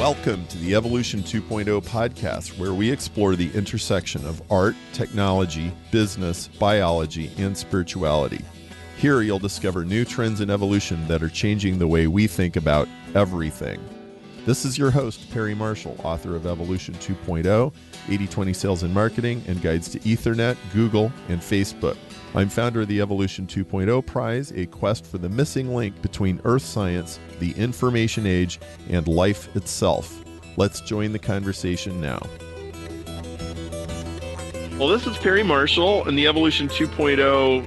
Welcome to the Evolution 2.0 podcast, where we explore the intersection of art, technology, business, biology, and spirituality. Here, you'll discover new trends in evolution that are changing the way we think about everything. This is your host, Perry Marshall, author of Evolution 2.0, 8020 Sales and Marketing, and Guides to Ethernet, Google, and Facebook. I'm founder of the Evolution 2.0 Prize, a quest for the missing link between Earth science, the information age, and life itself. Let's join the conversation now. Well, this is Perry Marshall and the Evolution 2.0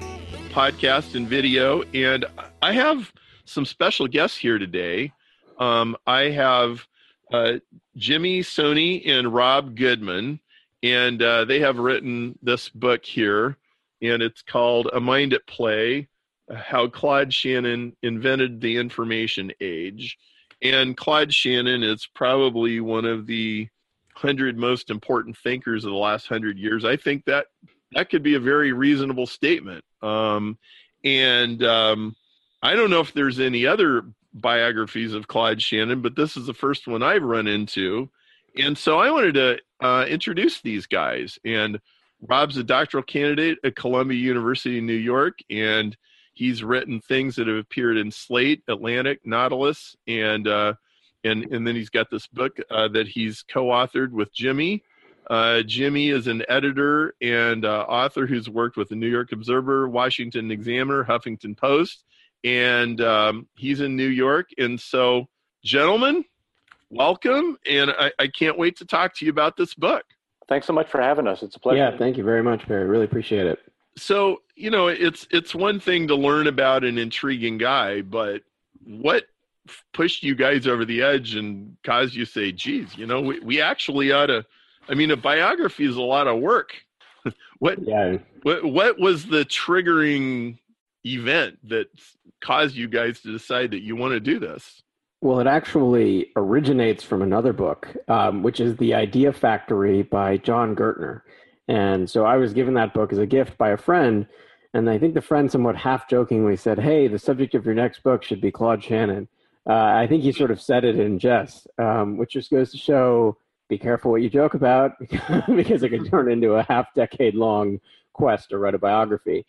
podcast and video, and I have some special guests here today. Um, I have uh, Jimmy Soni and Rob Goodman, and uh, they have written this book here and it's called A Mind at Play How Claude Shannon Invented the Information Age. And Claude Shannon is probably one of the hundred most important thinkers of the last hundred years. I think that that could be a very reasonable statement. Um, and um, I don't know if there's any other biographies of Claude Shannon, but this is the first one I've run into. And so I wanted to uh, introduce these guys. And Rob's a doctoral candidate at Columbia University in New York, and he's written things that have appeared in Slate, Atlantic, Nautilus, and uh, and and then he's got this book uh, that he's co-authored with Jimmy. Uh, Jimmy is an editor and uh, author who's worked with the New York Observer, Washington Examiner, Huffington Post, and um, he's in New York. And so, gentlemen, welcome, and I, I can't wait to talk to you about this book. Thanks so much for having us. It's a pleasure. Yeah, thank you very much, Perry. Really appreciate it. So, you know, it's it's one thing to learn about an intriguing guy, but what pushed you guys over the edge and caused you to say, geez, you know, we, we actually ought to I mean, a biography is a lot of work. what yeah. what what was the triggering event that caused you guys to decide that you want to do this? Well, it actually originates from another book, um, which is The Idea Factory by Jon Gertner. And so I was given that book as a gift by a friend. And I think the friend somewhat half jokingly said, Hey, the subject of your next book should be Claude Shannon. Uh, I think he sort of said it in jest, um, which just goes to show be careful what you joke about because it could turn into a half decade long quest to write a biography.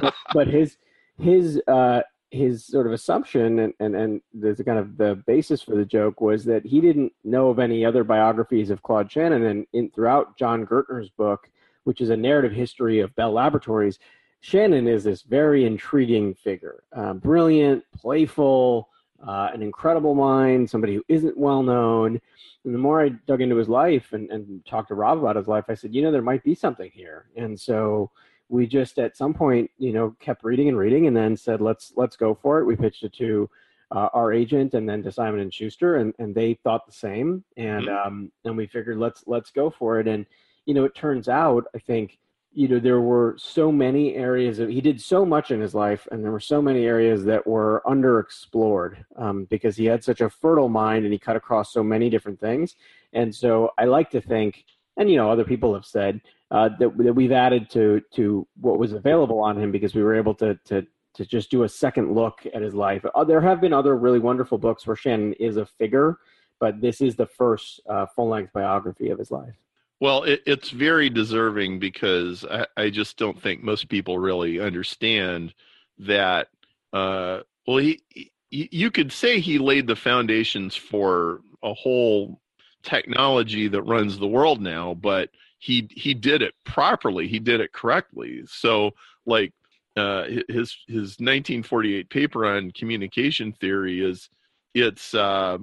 but, but his, his uh, his sort of assumption and, and, and the kind of the basis for the joke was that he didn't know of any other biographies of Claude Shannon. And in, throughout Jon Gertner's book, which is a narrative history of Bell Laboratories, Shannon is this very intriguing figure, uh, brilliant, playful, uh, an incredible mind, somebody who isn't well known. And the more I dug into his life and, and talked to Rob about his life, I said, you know, there might be something here. And so we just at some point, you know, kept reading and reading, and then said, "Let's let's go for it." We pitched it to uh, our agent and then to Simon and Schuster, and, and they thought the same, and mm-hmm. um, and we figured let's let's go for it. And you know, it turns out, I think, you know, there were so many areas of he did so much in his life, and there were so many areas that were underexplored um, because he had such a fertile mind and he cut across so many different things. And so I like to think, and you know, other people have said uh, that, that we've added to to what was available on him because we were able to to to just do a second look at his life. Uh, there have been other really wonderful books where Shannon is a figure, but this is the first uh, full length biography of his life. Well, it, it's very deserving because I, I, just don't think most people really understand that. Uh, well, he, he, you could say he laid the foundations for a whole technology that runs the world now, but he he did it properly. He did it correctly. So like uh, his his 1948 paper on communication theory is it's uh,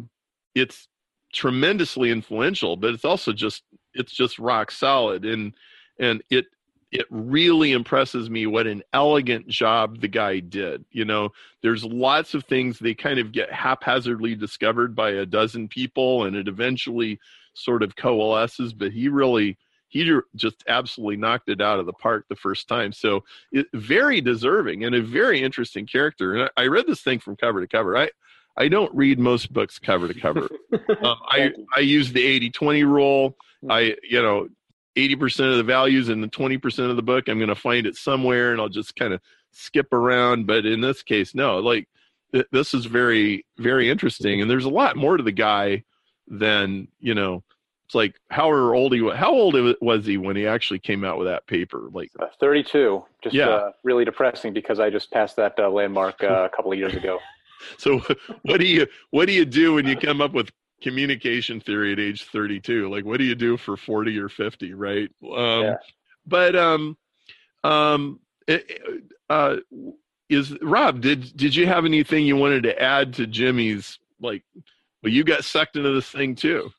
it's tremendously influential, but it's also just it's just rock solid and and it it really impresses me what an elegant job the guy did. You know, there's lots of things they kind of get haphazardly discovered by a dozen people and it eventually sort of coalesces, but he really he just absolutely knocked it out of the park the first time. So it, very deserving and a very interesting character. And I, I read this thing from cover to cover. I I don't read most books cover to cover. um, I I use the 80-20 rule. Hmm. I you know 80% of the values and the 20% of the book I'm going to find it somewhere and I'll just kind of skip around. But in this case, no. Like th- this is very very interesting and there's a lot more to the guy than, you know it's like how old he was. How old was he when he actually came out with that paper? Like uh, 32. Just yeah. Uh, really depressing because I just passed that uh, landmark uh, a couple of years ago. so what do you what do you do when you come up with communication theory at age 32? Like what do you do for 40 or 50, right? Um, yeah. But um, um, it, uh, is Rob? Did did you have anything you wanted to add to Jimmy's like? Well, you got sucked into this thing too.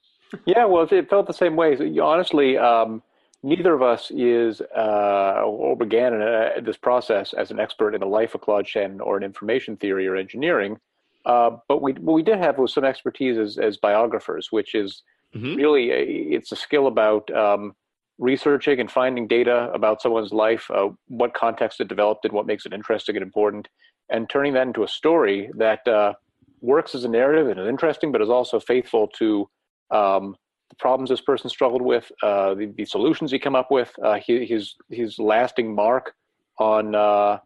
Yeah, well, it felt the same way. So, honestly, um, neither of us is uh, or began uh, this process as an expert in the life of Claude Shannon or in information theory or engineering. Uh, but we what we did have was some expertise as, as biographers, which is mm-hmm. really a, it's a skill about um, researching and finding data about someone's life, uh, what context it developed in, what makes it interesting and important, and turning that into a story that uh, works as a narrative and is interesting, but is also faithful to um, the problems this person struggled with, uh, the, the, solutions he come up with, uh, his his lasting mark on uh,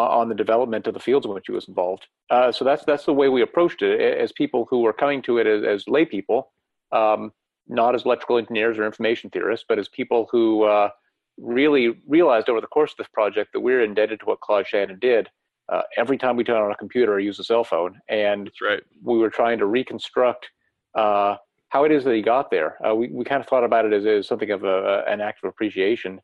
on the development of the fields in which he was involved. Uh, so that's that's the way we approached it as people who were coming to it as, as lay people. Um, not as electrical engineers or information theorists, but as people who uh, really realized over the course of this project that we're indebted to what Claude Shannon did. Uh, every time we turn on a computer or use a cell phone, and right. we were trying to reconstruct uh, how it is that he got there. Uh, we we kind of thought about it as, as something of a, an act of appreciation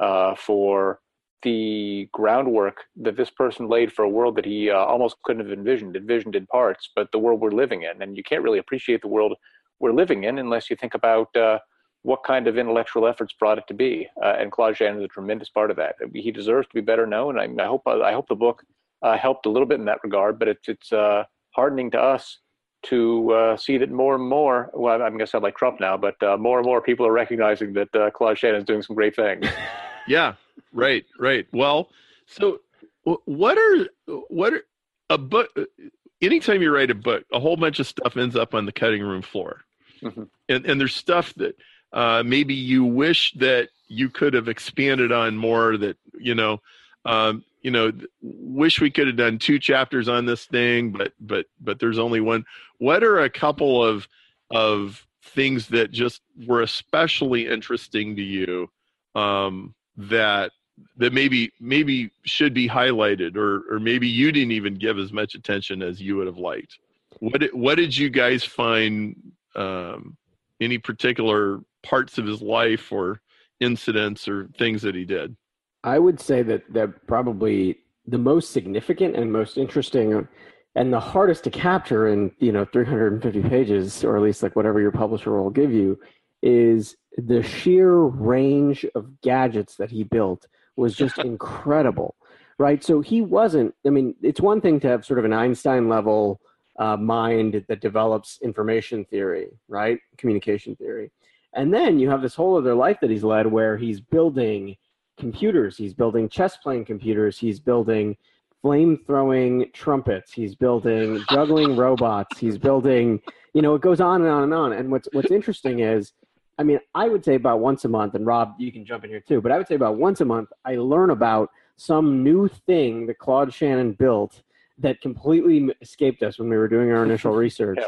uh, for the groundwork that this person laid for a world that he uh, almost couldn't have envisioned, envisioned in parts, but the world we're living in. And you can't really appreciate the world we're living in unless you think about uh, what kind of intellectual efforts brought it to be. Uh, and Claude Shannon is a tremendous part of that. He deserves to be better known. I, I hope I hope the book uh, helped a little bit in that regard. But it's it's uh, heartening to us to uh, see that more and more. Well, I'm going to sound like Trump now, but uh, more and more people are recognizing that Claude Shannon is doing some great things. yeah. Right. Right. Well, so what are what are a book? Anytime you write a book, a whole bunch of stuff ends up on the cutting room floor mm-hmm. and and there's stuff that uh, maybe you wish that you could have expanded on more. That you know, um, you know, wish we could have done two chapters on this thing, but but but there's only one. What are a couple of of things that just were especially interesting to you um, that that maybe maybe should be highlighted or or maybe you didn't even give as much attention as you would have liked what did, what did you guys find um, any particular parts of his life or incidents or things that he did? I would say that that probably the most significant and most interesting and the hardest to capture in you know 350 pages or at least like whatever your publisher will give you is the sheer range of gadgets that he built was just incredible right so he wasn't i mean it's one thing to have sort of an einstein level uh, mind that develops information theory, right? Communication theory. And then you have this whole other life that he's led where he's building computers, he's building chess playing computers, he's building flame throwing trumpets, he's building juggling robots, he's building, you know, it goes on and on and on. And what's what's interesting is I mean, I would say about once a month, and Rob, you can jump in here too, but I would say about once a month, I learn about some new thing that Claude Shannon built that completely escaped us when we were doing our initial research.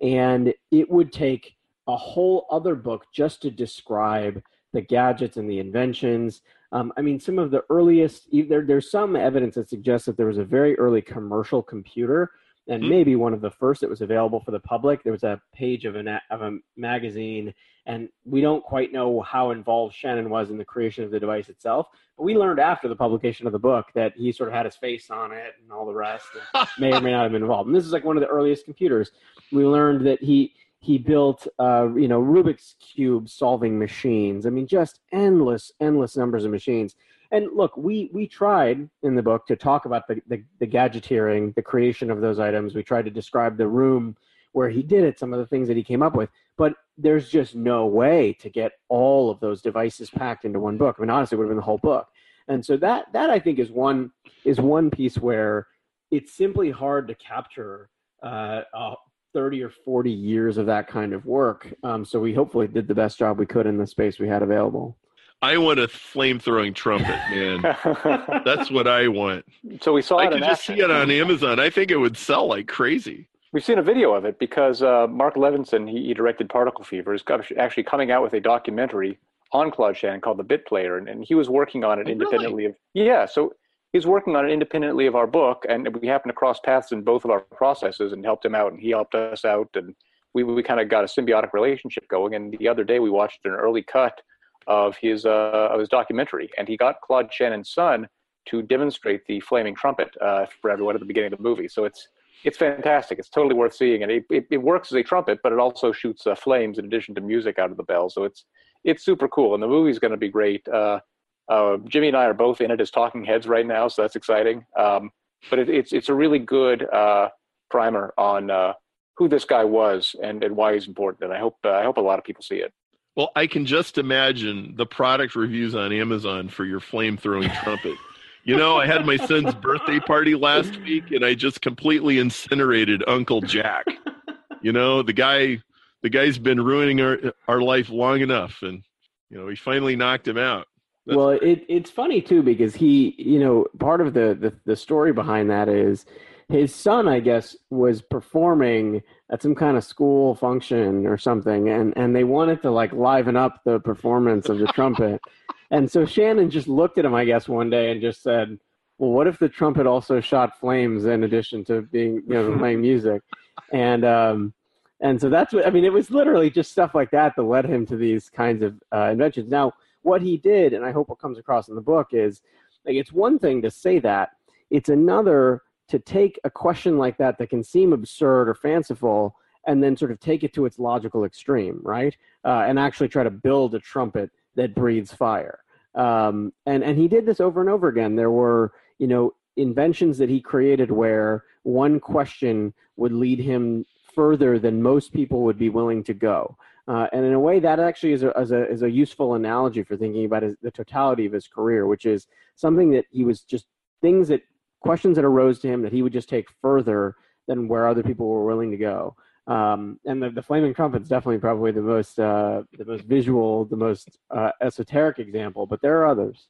And it would take a whole other book just to describe the gadgets and the inventions. Um, I mean, some of the earliest, there, there's some evidence that suggests that there was a very early commercial computer and mm-hmm. maybe one of the first that was available for the public. There was a page of, an, of a magazine, and we don't quite know how involved Shannon was in the creation of the device itself. But we learned after the publication of the book that he sort of had his face on it and all the rest, may or may not have been involved. And this is like one of the earliest computers. We learned that he he built uh, you know Rubik's cube solving machines. I mean, just endless, endless numbers of machines and look, we we tried in the book to talk about the, the, the gadgeteering, the creation of those items. We tried to describe the room where he did it, some of the things that he came up with. But there's just no way to get all of those devices packed into one book. I mean, honestly, it would have been the whole book. And so that that I think is one is one piece where it's simply hard to capture uh, uh, 30 or 40 years of that kind of work. Um, so we hopefully did the best job we could in the space we had available. I want a flame throwing trumpet, man. That's what I want. So we saw I it. could just see it on Amazon. I think it would sell like crazy. We've seen a video of it because uh, Mark Levinson, he, he, directed Particle Fever, is actually coming out with a documentary on Claude Shannon called The Bit Player, and, and he was working on it oh, independently. Really? Of, yeah, so he's working on it independently of our book, and we happened to cross paths in both of our processes and helped him out, and he helped us out, and we, we kind of got a symbiotic relationship going. And the other day we watched an early cut of his uh, of his documentary, and he got Claude Shannon's son to demonstrate the flaming trumpet uh, for everyone at the beginning of the movie. So it's it's fantastic. It's totally worth seeing, and it, it, it works as a trumpet, but it also shoots uh, flames in addition to music out of the bell. So it's it's super cool, and the movie's going to be great. Uh, uh, Jimmy and I are both in it as talking heads right now, so that's exciting. Um, but it, it's it's a really good uh, primer on who this guy was and, and why he's important, and I hope I hope a lot of people see it. Well, I can just imagine the product reviews on Amazon for your flame throwing trumpet. You know, I had my son's birthday party last week and I just completely incinerated Uncle Jack. You know, the guy the guy's been ruining our our life long enough and you know, we finally knocked him out. That's well, it, it's funny too because he, you know, part of the, the the story behind that is his son, I guess, was performing at some kind of school function or something, and and they wanted to like liven up the performance of the trumpet, and so Shannon just looked at him, I guess, one day and just said, "Well, what if the trumpet also shot flames in addition to being, you know, playing music?" And um, and so that's what I mean. It was literally just stuff like that that led him to these kinds of uh, inventions. Now, what he did, and I hope what comes across in the book is, like, it's one thing to say that; it's another to take a question like that that can seem absurd or fanciful and then sort of take it to its logical extreme, right? Uh, and actually try to build a trumpet that breathes fire. Um, and and he did this over and over again. There were you know inventions that he created where one question would lead him further than most people would be willing to go. Uh, and in a way, that actually is a, is a, is a useful analogy for thinking about his, the totality of his career, which is something that he was just things that questions that arose to him that he would just take further than where other people were willing to go. Um, and the, the flaming trumpet's definitely probably the most uh, the most visual, the most uh, esoteric example, but there are others.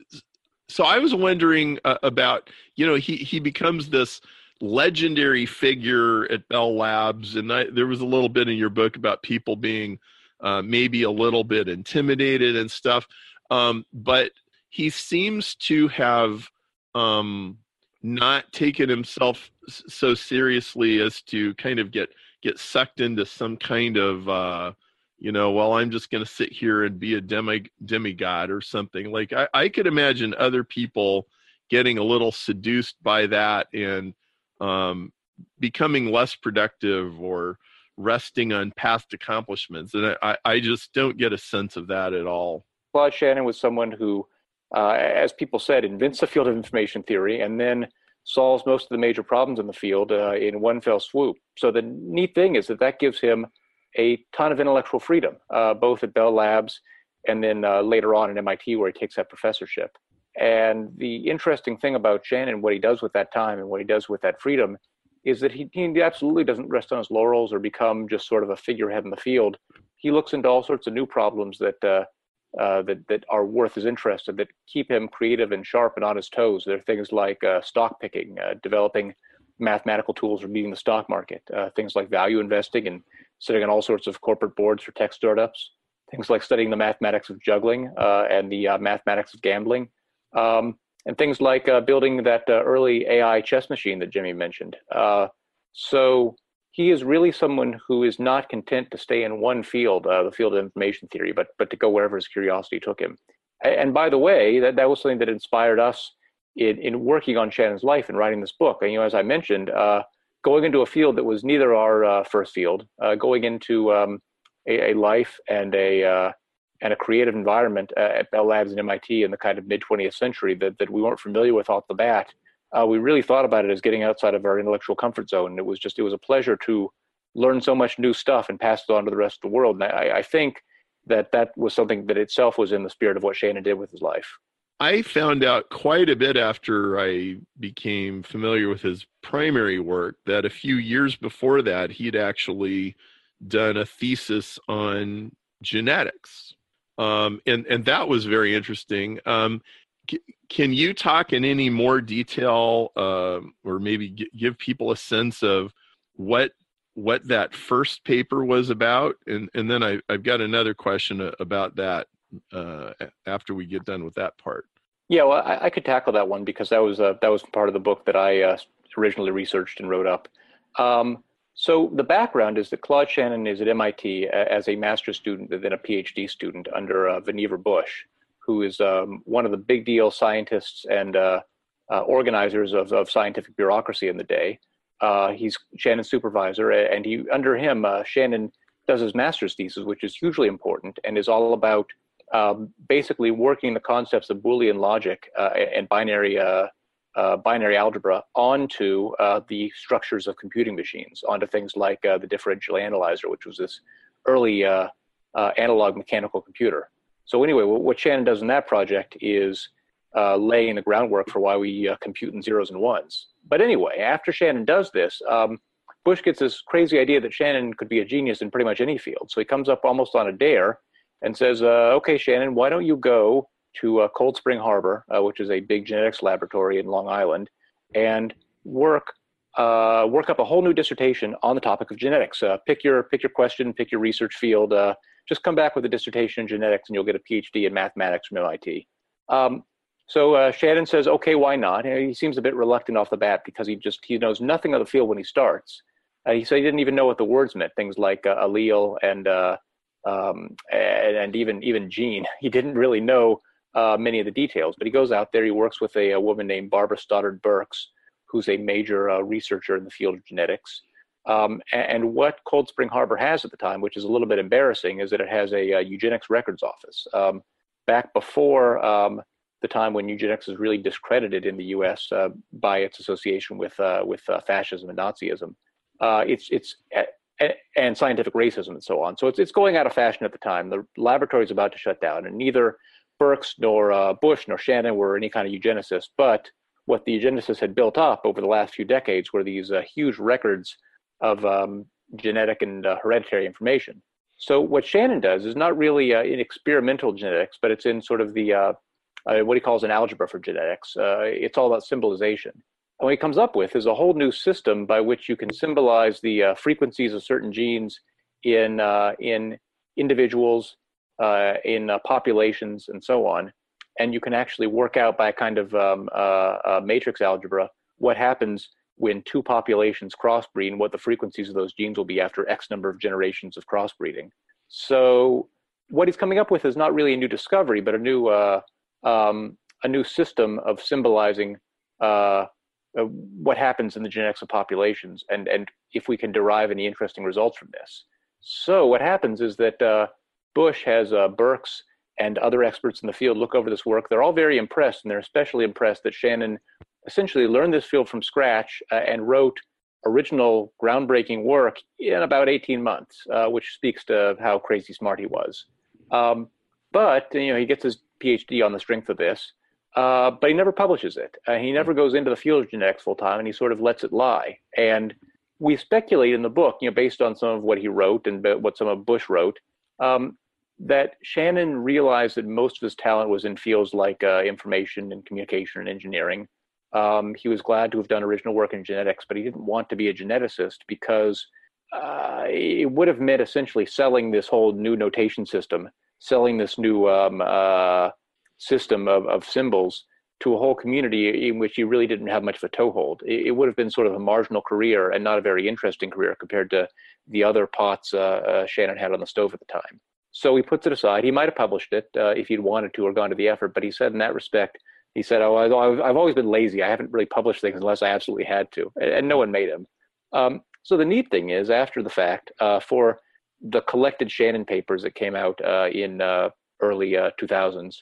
So I was wondering uh, about you know he he becomes this legendary figure at Bell Labs, and I, there was a little bit in your book about people being uh, maybe a little bit intimidated and stuff, um, but he seems to have um, not taken himself so seriously as to kind of get get sucked into some kind of uh you know well i'm just going to sit here and be a demi demigod or something. Like I, I could imagine other people getting a little seduced by that and um becoming less productive or resting on past accomplishments. And i i just don't get a sense of that at all. Claude shannon was someone who uh, as people said, invents the field of information theory and then solves most of the major problems in the field uh, in one fell swoop. So the neat thing is that that gives him a ton of intellectual freedom, uh, both at Bell Labs and then uh, later on at MIT where he takes that professorship. And the interesting thing about Shannon, what he does with that time and what he does with that freedom, is that he, he absolutely doesn't rest on his laurels or become just sort of a figurehead in the field. He looks into all sorts of new problems that uh, uh, that that are worth his interest and that keep him creative and sharp and on his toes. There are things like uh, stock picking, uh, developing mathematical tools for beating the stock market, uh, things like value investing and sitting on all sorts of corporate boards for tech startups, things like studying the mathematics of juggling uh, and the mathematics of gambling, um, and things like building that early AI chess machine that Jimmy mentioned. so he is really someone who is not content to stay in one field, uh, the field of information theory, but but to go wherever his curiosity took him. And by the way, that, that was something that inspired us in, in working on Shannon's life and writing this book. And you know, as I mentioned, uh, going into a field that was neither our uh, first field, uh, going into um, a, a, life and a uh, and a creative environment uh, at Bell Labs and MIT in the kind of mid 20th century that, that we weren't familiar with off the bat uh, we really thought about it as getting outside of our intellectual comfort zone. And it was just, it was a pleasure to learn so much new stuff and pass it on to the rest of the world. And I, I think that that was something that itself was in the spirit of what Shannon did with his life. I found out quite a bit after I became familiar with his primary work that a few years before that, he'd actually done a thesis on genetics. Um, and, and that was very interesting. Um, can you talk in any more detail uh, or maybe g- give people a sense of what what that first paper was about, and and then I, I've got another question about that uh, after we get done with that part. Yeah, well, I, I could tackle that one because that was uh, that was part of the book that I uh, originally researched and wrote up. Um, so the background is that Claude Shannon is at MIT as a master's student and then a PhD student under uh, Vannevar Bush, who is um, one of the big deal scientists and uh, uh, organizers of, of scientific bureaucracy in the day. Uh, he's Shannon's supervisor, and he under him, uh, Shannon does his master's thesis, which is hugely important and is all about um, basically working the concepts of Boolean logic uh, and binary uh, binary algebra onto the structures of computing machines, onto things like the differential analyzer, which was this early analog mechanical computer. So anyway, what Shannon does in that project is laying the groundwork for why we compute in zeros and ones. But anyway, after Shannon does this, um, Bush gets this crazy idea that Shannon could be a genius in pretty much any field. So he comes up almost on a dare and says, uh, "Okay, Shannon, why don't you go to uh, Cold Spring Harbor, uh, which is a big genetics laboratory in Long Island, and work uh, work up a whole new dissertation on the topic of genetics. Uh, pick your pick your question, pick your research field. Uh, just come back with a dissertation in genetics, and you'll get a PhD in mathematics from MIT." Um, so Shannon says, "Okay, why not?" he seems a bit reluctant off the bat because he just he knows nothing of the field when he starts. he said he didn't even know what the words meant, things like allele and um, and, and, even even gene. He didn't really know uh, many of the details, but he goes out there. He works with a, a woman named Barbara Stoddard Burks, who's a major uh, researcher in the field of genetics. Um, and, what Cold Spring Harbor has at the time, which is a little bit embarrassing, is that it has a, a eugenics records office. Um, back before um, the time when eugenics is really discredited in the U.S. Uh, by its association with uh, with uh, fascism and Nazism, uh, it's it's and scientific racism and so on. So it's it's going out of fashion at the time. The laboratory is about to shut down, and neither Burks nor uh, Bush nor Shannon were any kind of eugenicists. But what the eugenicists had built up over the last few decades were these uh, huge records of um, genetic and uh, hereditary information. So what Shannon does is not really uh, in experimental genetics, but it's in sort of the uh, uh, what he calls an algebra for genetics. it's all about symbolization. And what he comes up with is a whole new system by which you can symbolize the uh, frequencies of certain genes in uh, in individuals, uh, in uh, populations, and so on. And you can actually work out by a kind of um, uh, matrix algebra what happens when two populations crossbreed and what the frequencies of those genes will be after X number of generations of crossbreeding. So what he's coming up with is not really a new discovery, but a new uh, um, a new system of symbolizing uh, uh, what happens in the genetics of populations and, and if we can derive any interesting results from this. So what happens is that uh, Bush has uh, Burks and other experts in the field look over this work. They're all very impressed, and they're especially impressed that Shannon essentially learned this field from scratch uh, and wrote original groundbreaking work in about 18 months, uh, which speaks to how crazy smart he was. Um, but you know, he gets his PhD on the strength of this. Uh, but he never publishes it. Uh, he never goes into the field of genetics full time, and he sort of lets it lie. And we speculate in the book, you know, based on some of what he wrote and what some of Bush wrote, um, that Shannon realized that most of his talent was in fields like uh, information and communication and engineering. Um, he was glad to have done original work in genetics, but he didn't want to be a geneticist because uh, it would have meant essentially selling this whole new notation system, selling this new um, uh, system of, of symbols to a whole community in which you really didn't have much of a toehold. It, it, would have been sort of a marginal career and not a very interesting career compared to the other pots uh, uh, Shannon had on the stove at the time. So he puts it aside. He might have published it uh, if he'd wanted to or gone to the effort, but he said in that respect, he said, "Oh, I've, I've always been lazy. I haven't really published things unless I absolutely had to," and, and no one made him. Um, so the neat thing is, after the fact, uh, for the collected Shannon papers that came out uh, in uh, early 2000s,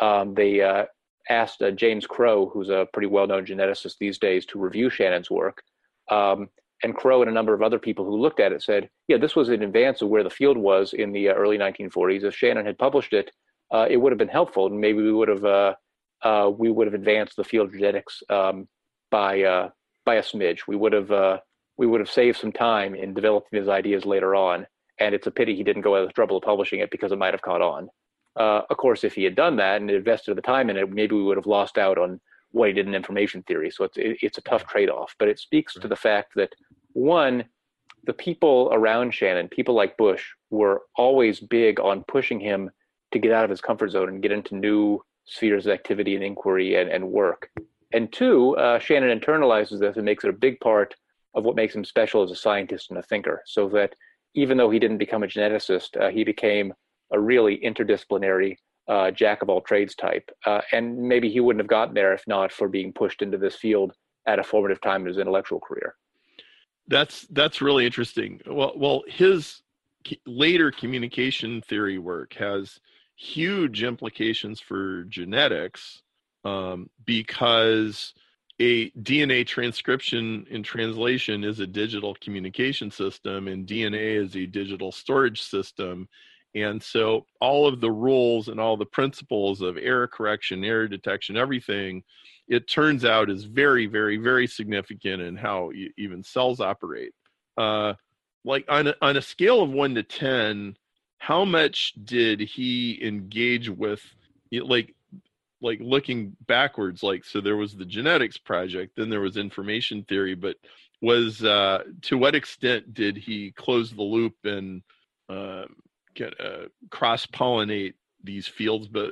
um, they uh, asked uh, James Crow, who's a pretty well-known geneticist these days, to review Shannon's work. Um, and Crow and a number of other people who looked at it said, yeah, this was in advance of where the field was in the uh, early 1940s. If Shannon had published it, uh, it would have been helpful, and maybe we would have uh, uh, we would have advanced the field of genetics um, by by a smidge. We would have we would have saved some time in developing his ideas later on. And it's a pity he didn't go to the trouble of publishing it because it might have caught on. Uh, of course, if he had done that and invested the time in it, maybe we would have lost out on what he did in information theory. So it's it, it's a tough trade-off, but it speaks to the fact that one, the people around Shannon, people like Bush, were always big on pushing him to get out of his comfort zone and get into new spheres of activity and inquiry and, and work. And two, uh, Shannon internalizes this and makes it a big part of what makes him special as a scientist and a thinker. So that even though he didn't become a geneticist, uh, he became a really interdisciplinary uh, jack of all trades type. Uh, and maybe he wouldn't have gotten there if not for being pushed into this field at a formative time in his intellectual career. That's that's really interesting. Well, well, his later communication theory work has huge implications for genetics um, because a DNA transcription and translation is a digital communication system, and DNA is a digital storage system. And so, all of the rules and all the principles of error correction, error detection, everything, it turns out is very, very, very significant in how even cells operate. Uh, like on a, on a scale of one to 10, how much did he engage with, like, like looking backwards like so there was the genetics project then there was information theory but was uh to what extent did he close the loop and uh, get uh, cross pollinate these fields but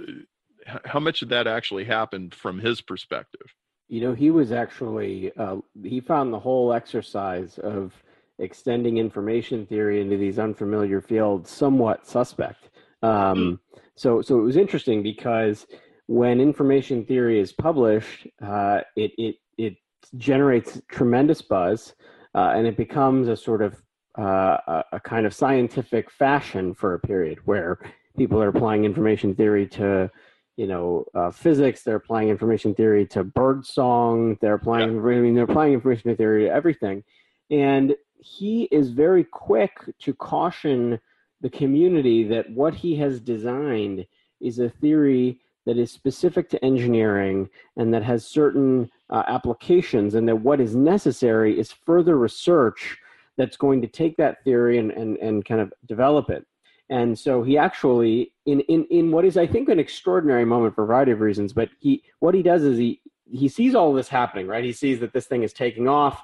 how much of that actually happened from his perspective? You know he was actually uh, he found the whole exercise of extending information theory into these unfamiliar fields somewhat suspect um, mm. so so it was interesting because when information theory is published, uh, it, it, it generates tremendous buzz uh, and it becomes a sort of uh, a, a, kind of scientific fashion for a period where people are applying information theory to you know uh, physics they're applying information theory to bird song they're applying yeah. I mean, they're applying information theory to everything and he is very quick to caution the community that what he has designed is a theory that is specific to engineering and that has certain uh, applications, and that what is necessary is further research that's going to take that theory and, and, and kind of develop it. And so he actually, in, in, in what is, I think, an extraordinary moment for a variety of reasons, but he, what he does is he, he sees all this happening, right? He sees that this thing is taking off.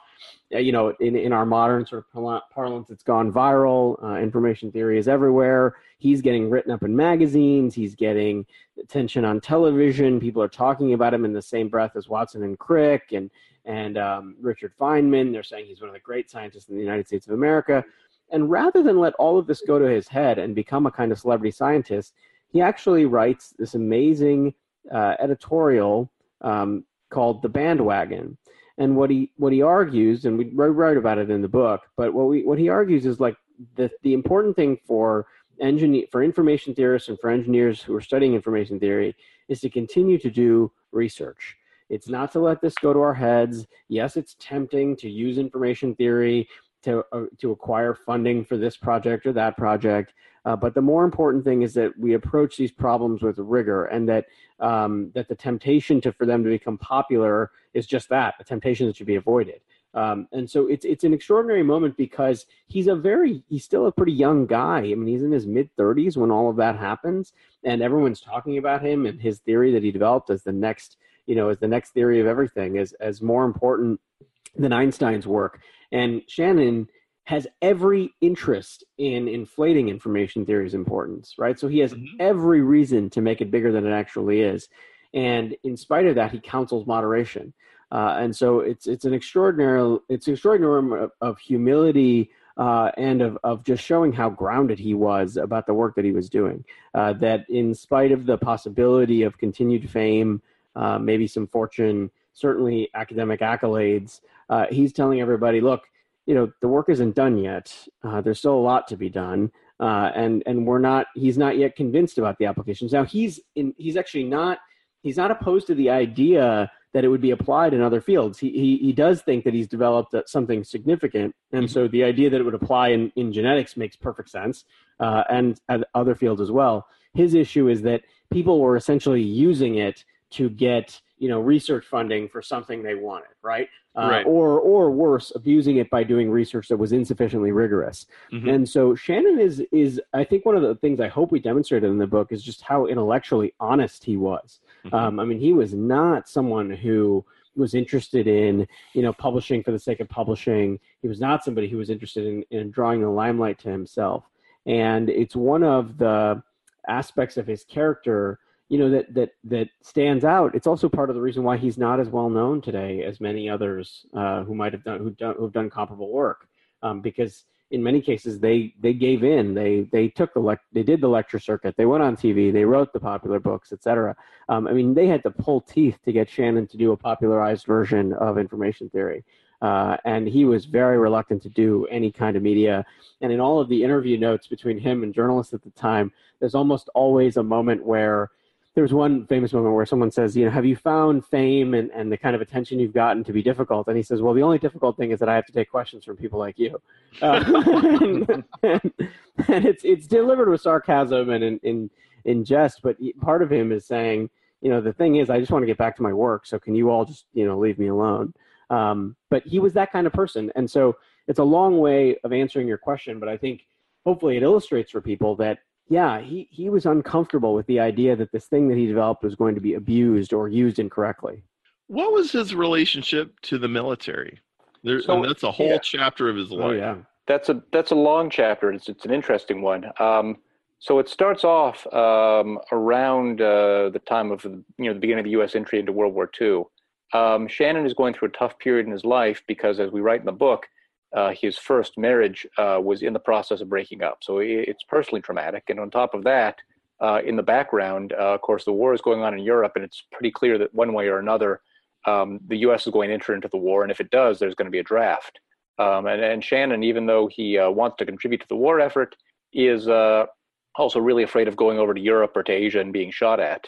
Uh, you know, in, in our modern sort of parlance, it's gone viral. Uh, information theory is everywhere. He's getting written up in magazines. He's getting attention on television. People are talking about him in the same breath as Watson and Crick and and um, Richard Feynman. They're saying he's one of the great scientists in the United States of America. And rather than let all of this go to his head and become a kind of celebrity scientist, he actually writes this amazing uh, editorial um, called The Bandwagon and what he what he argues, and we write about it in the book, but what we what he argues is like the the important thing for engineer for information theorists and for engineers who are studying information theory is to continue to do research. It's not to let this go to our heads. Yes, it's tempting to use information theory to uh, to acquire funding for this project or that project. Uh, but the more important thing is that we approach these problems with rigor, and that um, that the temptation to for them to become popular is just that a temptation that should be avoided. Um, and so it's it's an extraordinary moment because he's a very he's still a pretty young guy. I mean, he's in his mid 30s when all of that happens, and everyone's talking about him and his theory that he developed as the next you know as the next theory of everything as as more important than Einstein's work. And Shannon has every interest in inflating information theory's importance, right? So he has mm-hmm. every reason to make it bigger than it actually is. And in spite of that, he counsels moderation. Uh, and so it's it's an extraordinary it's an extraordinary of, of humility uh, and of, of just showing how grounded he was about the work that he was doing. Uh, that in spite of the possibility of continued fame, uh, maybe some fortune, certainly academic accolades, uh, he's telling everybody, look, you know the work isn't done yet. Uh, there's still a lot to be done, uh, and and we're not. He's not yet convinced about the applications. Now he's in. He's actually not. He's not opposed to the idea that it would be applied in other fields. He he, he does think that he's developed something significant, and so the idea that it would apply in, in genetics makes perfect sense, uh, and at other fields as well. His issue is that people were essentially using it to get you know research funding for something they wanted right, uh, right. or or worse abusing it by doing research that was insufficiently rigorous mm-hmm. and so shannon is is i think one of the things i hope we demonstrated in the book is just how intellectually honest he was mm-hmm. um, i mean he was not someone who was interested in you know publishing for the sake of publishing. He was not somebody who was interested in, in drawing the limelight to himself. And it's one of the aspects of his character you know that that that stands out. It's also part of the reason why he's not as well known today as many others uh, who might have done who done who've done comparable work, um, because in many cases they they gave in. They they took the lec- they did the lecture circuit. They went on TV. They wrote the popular books, etc. Um, I mean, they had to pull teeth to get Shannon to do a popularized version of information theory. Uh, and he was very reluctant to do any kind of media. And in all of the interview notes between him and journalists at the time, there's almost always a moment where there was one famous moment where someone says, you know, have you found fame and, and the kind of attention you've gotten to be difficult? And he says, well, the only difficult thing is that I have to take questions from people like you. Uh, and, and, and, it's, it's delivered with sarcasm and in, in, in jest, but part of him is saying, you know, the thing is, I just want to get back to my work. So can you all just, you know, leave me alone? Um, but he was that kind of person. And so it's a long way of answering your question, but I think hopefully it illustrates for people that yeah, he, he was uncomfortable with the idea that this thing that he developed was going to be abused or used incorrectly. What was his relationship to the military? There, so, that's a whole yeah. chapter of his oh, life. Oh, yeah. That's a that's a long chapter. It's it's an interesting one. Um, so it starts off um, around uh, the time of you know the beginning of the U.S. entry into World War II. Um, Shannon is going through a tough period in his life because, as we write in the book, uh, his first marriage uh, was in the process of breaking up. So it's personally traumatic. And on top of that, uh, in the background, uh, of course, the war is going on in Europe, and it's pretty clear that one way or another, um, the U.S. is going to enter into the war. And if it does, there's going to be a draft. Um, and, and, Shannon, even though he uh, wants to contribute to the war effort, is uh, also really afraid of going over to Europe or to Asia and being shot at.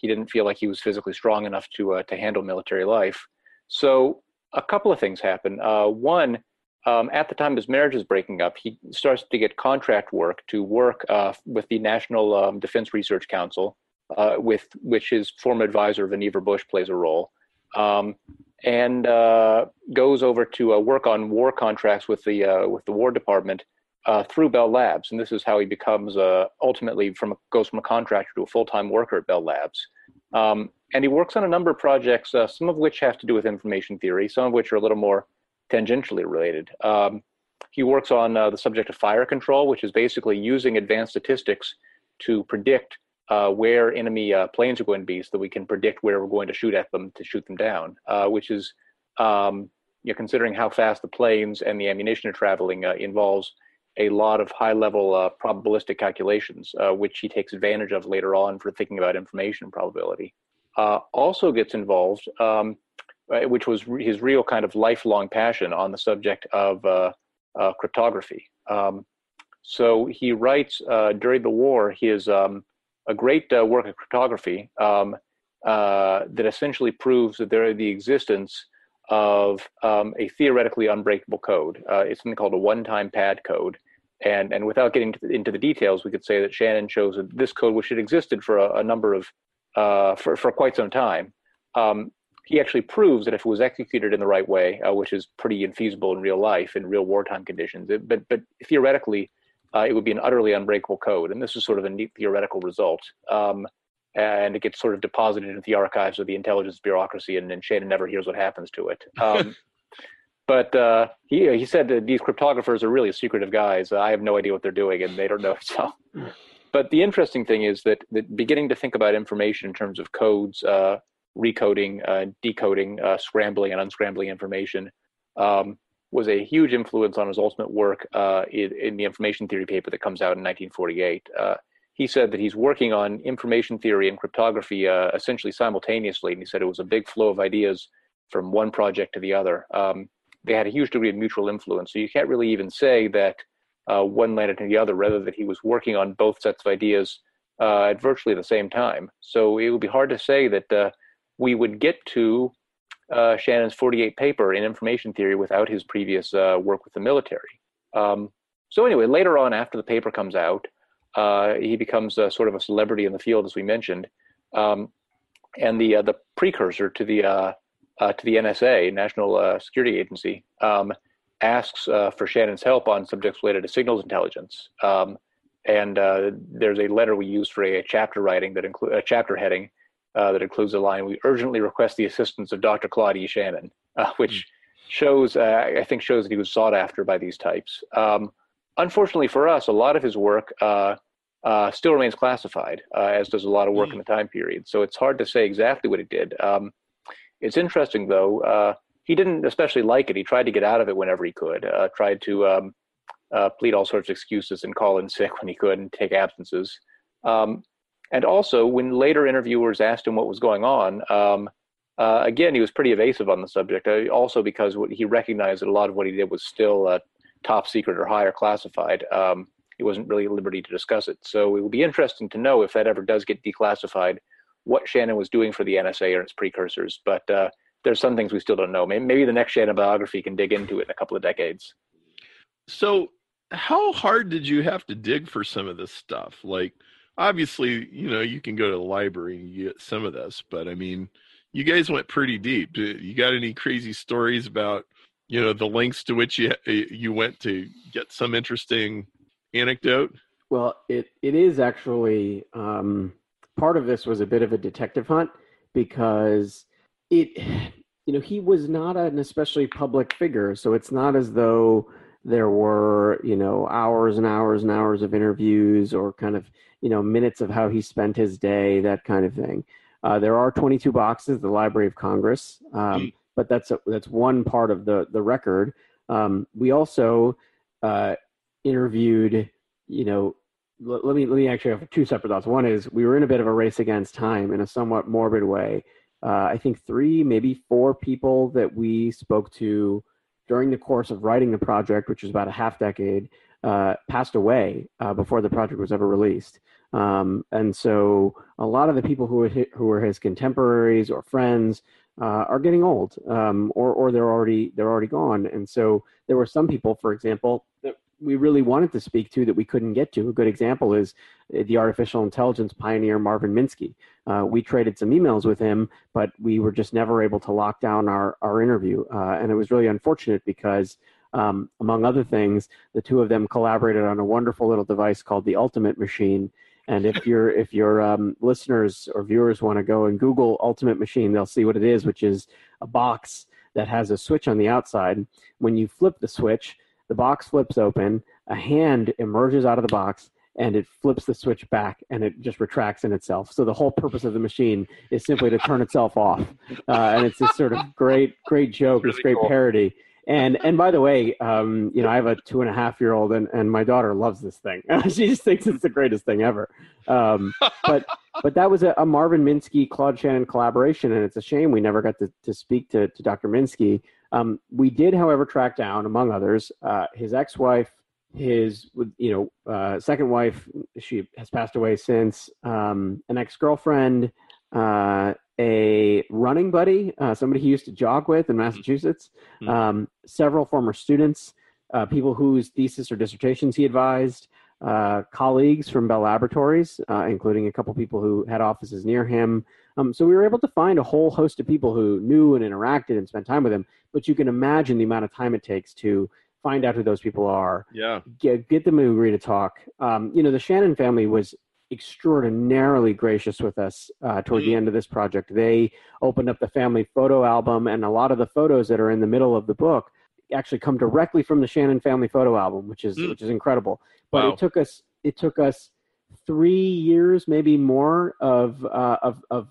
he didn't feel like he was physically strong enough to to handle military life. So a couple of things happen. one, um, at the time his marriage is breaking up, he starts to get contract work to work uh, with the National um, Defense Research Council, uh, with which his former advisor Vannevar Bush plays a role, um, and uh, goes over to uh, work on war contracts with the uh, with the War Department uh, through Bell Labs, and this is how he becomes ultimately from a, goes from a contractor to a full time worker at Bell Labs. Um, and he works on a number of projects, some of which have to do with information theory, some of which are a little more tangentially related. Um, he works on uh, the subject of fire control, which is basically using advanced statistics to predict uh, where enemy uh, planes are going to be so that we can predict where we're going to shoot at them to shoot them down, uh, which is, um, you know, considering how fast the planes and the ammunition are traveling, uh, involves a lot of high level uh, probabilistic calculations, which he takes advantage of later on for thinking about information probability. also gets involved um, which was his real kind of lifelong passion on the subject of uh, uh, cryptography. Um, so he writes uh, during the war his um, a great uh, work of cryptography um, uh, that essentially proves that there is the existence of um, a theoretically unbreakable code. it's something called a one-time pad code. And, and without getting into the details, we could say that Shannon shows that this code, which had existed for a, a number of for, for quite some time, um, he actually proves that if it was executed in the right way, uh, which is pretty infeasible in real life in real wartime conditions, it, but but theoretically, uh, it would be an utterly unbreakable code. And this is sort of a neat theoretical result. Um, and it gets sort of deposited into the archives of the intelligence bureaucracy, and, and Shannon never hears what happens to it. Um, but uh, he he said that these cryptographers are really secretive guys. I have no idea what they're doing, and they don't know. So. But the interesting thing is that, that beginning to think about information in terms of codes uh, recoding, uh, decoding, uh, scrambling, and unscrambling information um, was a huge influence on his ultimate work uh, in, in, the information theory paper that comes out in 1948. Uh, he said that he's working on information theory and cryptography uh, essentially simultaneously, and he said it was a big flow of ideas from one project to the other. Um, they had a huge degree of mutual influence, so you can't really even say that uh, one led into the other, rather that he was working on both sets of ideas at virtually the same time. So it would be hard to say that we would get to uh, Shannon's 48 paper in information theory without his previous uh, work with the military. Um, so anyway, later on, after the paper comes out, uh, he becomes sort of a celebrity in the field, as we mentioned, um, and the uh, the precursor to the uh, uh, to the NSA, National Security Agency, um, asks for Shannon's help on subjects related to signals intelligence. Um, and there's a letter we use for a, a chapter writing that include a chapter heading uh, that includes a line, we urgently request the assistance of Dr. Claude E. Shannon, uh, which mm. shows, uh, I think shows that he was sought after by these types. Um, unfortunately for us, a lot of his work uh, uh, still remains classified, uh, as does a lot of work mm. in the time period. So it's hard to say exactly what he did. Um, it's interesting, though. he didn't especially like it. He tried to get out of it whenever he could. tried to um, plead all sorts of excuses and call in sick when he could and take absences. Um, and also, when later interviewers asked him what was going on, um, uh, again, he was pretty evasive on the subject. Uh, also, because he recognized that a lot of what he did was still uh, top secret or higher classified. Um, he wasn't really at liberty to discuss it. So it will be interesting to know if that ever does get declassified, what Shannon was doing for the NSA or its precursors. But uh, there's some things we still don't know. Maybe, maybe the next Shannon biography can dig into it in a couple of decades. So, how hard did you have to dig for some of this stuff? Like, obviously, you know, you can go to the library and get some of this, but I mean, you guys went pretty deep. You got any crazy stories about, you know, the lengths to which you you went to get some interesting anecdote? Well, it it is actually um, part of this was a bit of a detective hunt because it, you know, he was not an especially public figure, so it's not as though there were you know hours and hours and hours of interviews or kind of you know minutes of how he spent his day that kind of thing. Uh, there are 22 boxes the library of congress um, hmm. but that's a, that's one part of the the record. Um, we also uh, interviewed you know l- let me let me actually have two separate thoughts. One is we were in a bit of a race against time in a somewhat morbid way. Uh, i think three maybe four people that we spoke to during the course of writing the project, which was about a half decade, uh, passed away uh, before the project was ever released. Um, and so a lot of the people who were, who were his contemporaries or friends uh, are getting old, um, or or they're already they're already gone. And so there were some people, for example, we really wanted to speak to that we couldn't get to. A good example is uh, the artificial intelligence pioneer Marvin Minsky. Uh, we traded some emails with him, but we were just never able to lock down our, our interview. Uh, and it was really unfortunate because, um, among other things, the two of them collaborated on a wonderful little device called the Ultimate Machine. And if your if your um, listeners or viewers want to go and Google Ultimate Machine, they'll see what it is, which is a box that has a switch on the outside. When you flip the switch, the box flips open, a hand emerges out of the box, and it flips the switch back and it just retracts in itself. So the whole purpose of the machine is simply to turn itself off. Uh, and it's this sort of great, great joke, really this great cool. parody. And and by the way, um, you know, I have a two and a half year old, and, and my daughter loves this thing. she just thinks it's the greatest thing ever. Um, but but that was a, a, Marvin Minsky Claude Shannon collaboration, and it's a shame we never got to, to speak to, to Dr. Minsky. Um, we did, however, track down, among others, uh, his ex-wife, his you know uh, second wife. She has passed away since. Um, an ex-girlfriend, uh, a running buddy, uh, somebody he used to jog with in Massachusetts, mm-hmm. um, several former students, uh, people whose thesis or dissertations he advised. Uh, colleagues from Bell Laboratories, including a couple people who had offices near him, um, so we were able to find a whole host of people who knew and interacted and spent time with him. But you can imagine the amount of time it takes to find out who those people are. Yeah. Get, get them to agree to talk. Um, you know, the Shannon family was extraordinarily gracious with us uh, toward the end of this project. They opened up the family photo album, and a lot of the photos that are in the middle of the book actually come directly from the Shannon family photo album, which is mm. which is incredible. But wow. it took us it took us three years, maybe more, of uh, of of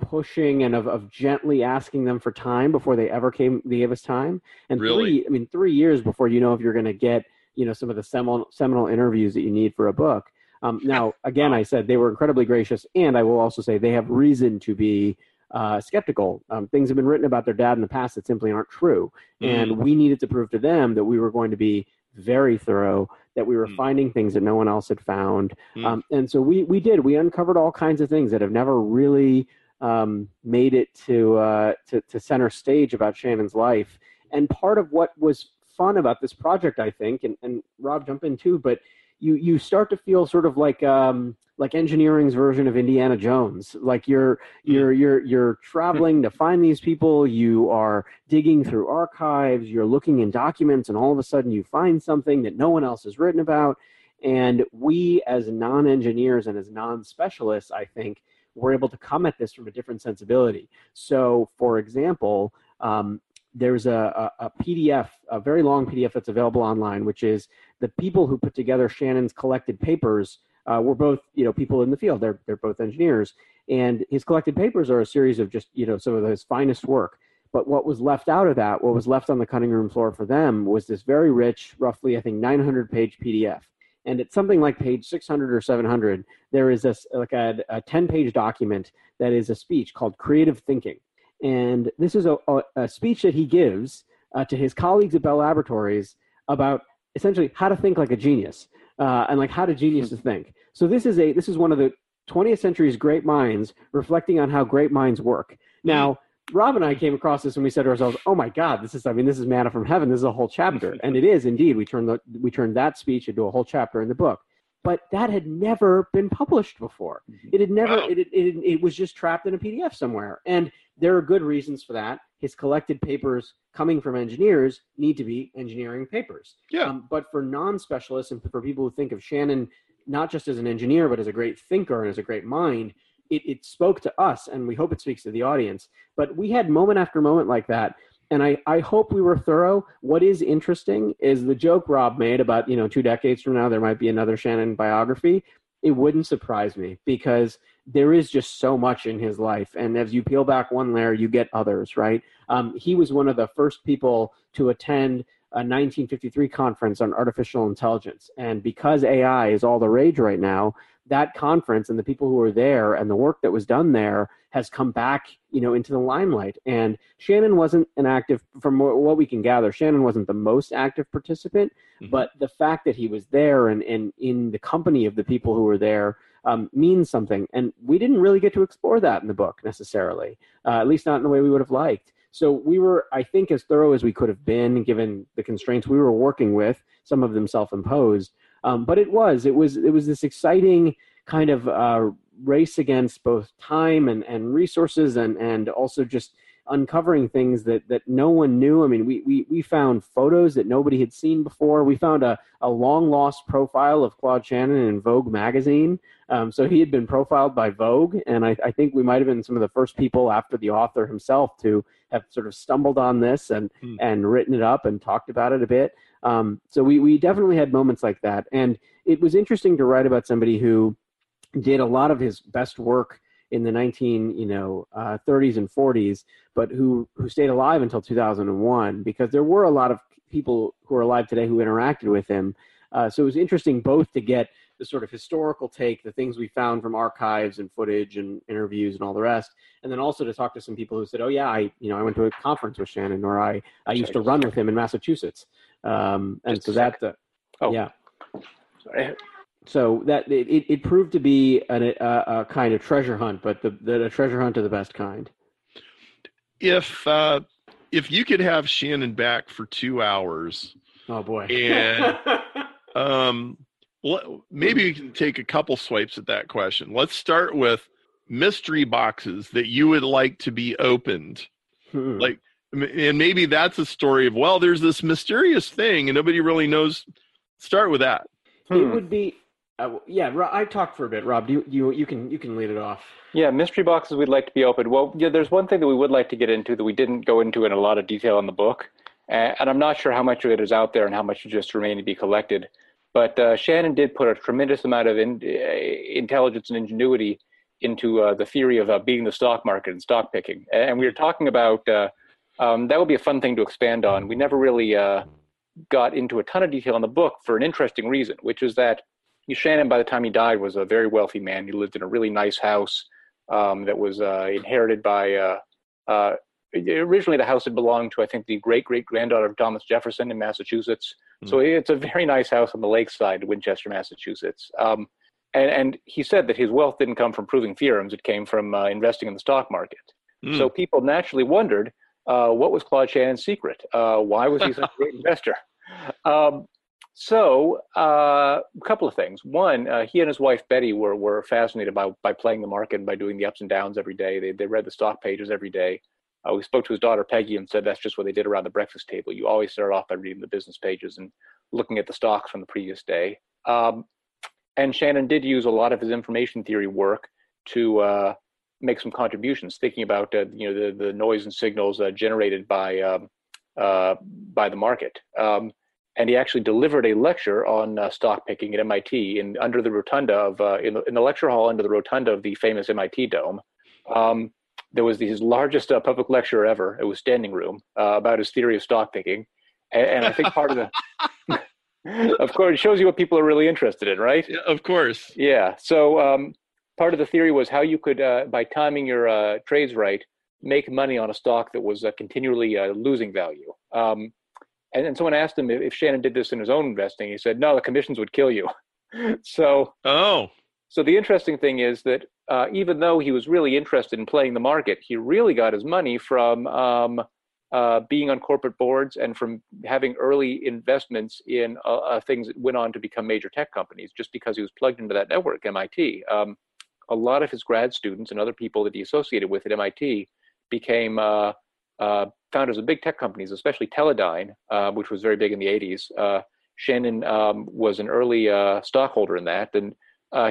pushing and of, of gently asking them for time before they ever came they gave us time and really? three i mean three years before you know if you're going to get you know some of the seminal seminal interviews that you need for a book um, now again i said they were incredibly gracious and i will also say they have reason to be uh, skeptical um, things have been written about their dad in the past that simply aren't true mm. and we needed to prove to them that we were going to be very thorough that we were mm. finding things that no one else had found mm. um, and so we we did we uncovered all kinds of things that have never really um, made it to, uh, to, to center stage about Shannon's life. And part of what was fun about this project, I think, and, and Rob jump in too, but you you start to feel sort of like um, like engineering's version of Indiana Jones. Like you're hmm. you're you're you're traveling to find these people. You are digging through archives. You're looking in documents, and all of a sudden you find something that no one else has written about. And we, as non-engineers and as non-specialists, I think were able to come at this from a different sensibility. So, for example, um, there's a, a, a, PDF, a very long PDF that's available online, which is the people who put together Shannon's collected papers uh, were both, you know, people in the field. They're they're both engineers, and his collected papers are a series of just, you know, some of his finest work. But what was left out of that, what was left on the cutting room floor for them, was this very rich, roughly I think 900 page PDF. And at something like page 600 or 700, there is this like a, a 10 page document that is a speech called Creative Thinking and this is a, a, a speech that he gives uh, to his colleagues at Bell Laboratories about essentially how to think like a genius uh, and like how do geniuses think. So this is a this is one of the 20th century's great minds reflecting on how great minds work. Now, Rob and I came across this and we said to ourselves, "Oh my God, this is I mean this is manna from heaven. This is a whole chapter." And it is indeed. We turned the we turned that speech into a whole chapter in the book but that had never been published before. Mm-hmm. It had never, wow. it, it, it, it, was just trapped in a PDF somewhere. And there are good reasons for that. His collected papers coming from engineers need to be engineering papers. Yeah. Um, but for non specialists and for people who think of Shannon not just as an engineer, but as a great thinker and as a great mind, it, it spoke to us and we hope it speaks to the audience. But we had moment after moment like that and I, I hope we were thorough. What is interesting is the joke Rob made about, you know, two decades from now, there might be another Shannon biography. It wouldn't surprise me because there is just so much in his life. And as you peel back one layer, you get others, right? Um, he was one of the first people to attend a 1953 conference on artificial intelligence. And because AI is all the rage right now, that conference and the people who were there and the work that was done there has come back, you know, into the limelight. And Shannon wasn't an active, from what we can gather, Shannon wasn't the most active participant, mm-hmm. but the fact that he was there and, and in the company of the people who were there um, means something. And we didn't really get to explore that in the book necessarily, uh, at least not in the way we would have liked. So we were, I think, as thorough as we could have been, given the constraints we were working with, some of them self-imposed. Um, but it was, it was, it was this exciting kind of uh, race against both time and, and resources and, and also just uncovering things that, that no one knew. I mean, we, we, we found photos that nobody had seen before. We found a, a long lost profile of Claude Shannon in Vogue magazine. Um, so he had been profiled by Vogue, and I, I think we might have been some of the first people after the author himself to have sort of stumbled on this and, hmm. and written it up and talked about it a bit. Um, so we, we definitely had moments like that. And it was interesting to write about somebody who did a lot of his best work in the 19 you know uh, 30s and 40s but who who stayed alive until 2001 because there were a lot of people who are alive today who interacted with him. Uh, so it was interesting both to get the sort of historical take the things we found from archives and footage and interviews and all the rest and then also to talk to some people who said oh yeah i you know i went to a conference with shannon or i i used to run with him in massachusetts um, and Just so that uh, oh yeah Sorry so that it, it proved to be a, a, a kind of treasure hunt, but the, the a treasure hunt of the best kind. If uh, if you could have Shannon back for two hours, oh boy, and um, maybe we can take a couple swipes at that question. Let's start with mystery boxes that you would like to be opened, hmm. like, and maybe that's a story of well, there's this mysterious thing and nobody really knows. Start with that. It hmm. would be uh, yeah, I talked for a bit. Rob, do you, you you can you can lead it off. Yeah, mystery boxes we'd like to be open. Well, yeah, there's one thing that we would like to get into that we didn't go into in a lot of detail in the book, and I'm not sure how much of it is out there and how much just remain to be collected. But uh, Shannon did put a tremendous amount of in, uh, intelligence and ingenuity into uh, the theory of uh, beating the stock market and stock picking, and we were talking about uh, um, that would be a fun thing to expand on. We never really got into a ton of detail in the book for an interesting reason, which is that Shannon, by the time he died, was a very wealthy man. He lived in a really nice house um, that was uh, inherited by. Uh, uh, originally, the house had belonged to, I think, the great great granddaughter of Thomas Jefferson in Massachusetts. Mm. So it's a very nice house on the lakeside, Winchester, Massachusetts. Um, and, and, he said that his wealth didn't come from proving theorems; it came from uh, investing in the stock market. Mm. So people naturally wondered, uh, what was Claude Shannon's secret? Uh, why was he such a great investor? Um, so, uh, a couple of things. One, uh, he and his wife Betty were were fascinated by by playing the market and by doing the ups and downs every day. They they read the stock pages every day. Uh, we spoke to his daughter Peggy and said that's just what they did around the breakfast table. You always start off by reading the business pages and looking at the stocks from the previous day. Um, and Shannon did use a lot of his information theory work to uh, make some contributions, thinking about uh, you know the the noise and signals uh, generated by um, uh, by the market. Um, and he actually delivered a lecture on uh, stock picking at MIT in under the rotunda of uh, in, the, in the lecture hall under the rotunda of the famous MIT dome. Um, there was his largest uh, public lecture ever. It was standing room about his theory of stock picking, and, and I think part of the of course, it shows you what people are really interested in, right? Yeah, of course. Yeah. So um, part of the theory was how you could, uh, by timing your uh, trades right, make money on a stock that was uh, continually uh, losing value. Um, and then someone asked him if, if, Shannon did this in his own investing. He said, "No, the commissions would kill you." so. Oh. So the interesting thing is that uh, even though he was really interested in playing the market, he really got his money from um, uh, being on corporate boards and from having early investments in things that went on to become major tech companies just because he was plugged into that network, MIT. Um, a lot of his grad students and other people that he associated with at MIT became uh, uh, founders of big tech companies, especially Teledyne, uh, which was very big in the 80s. Shannon um, was an early stockholder in that, and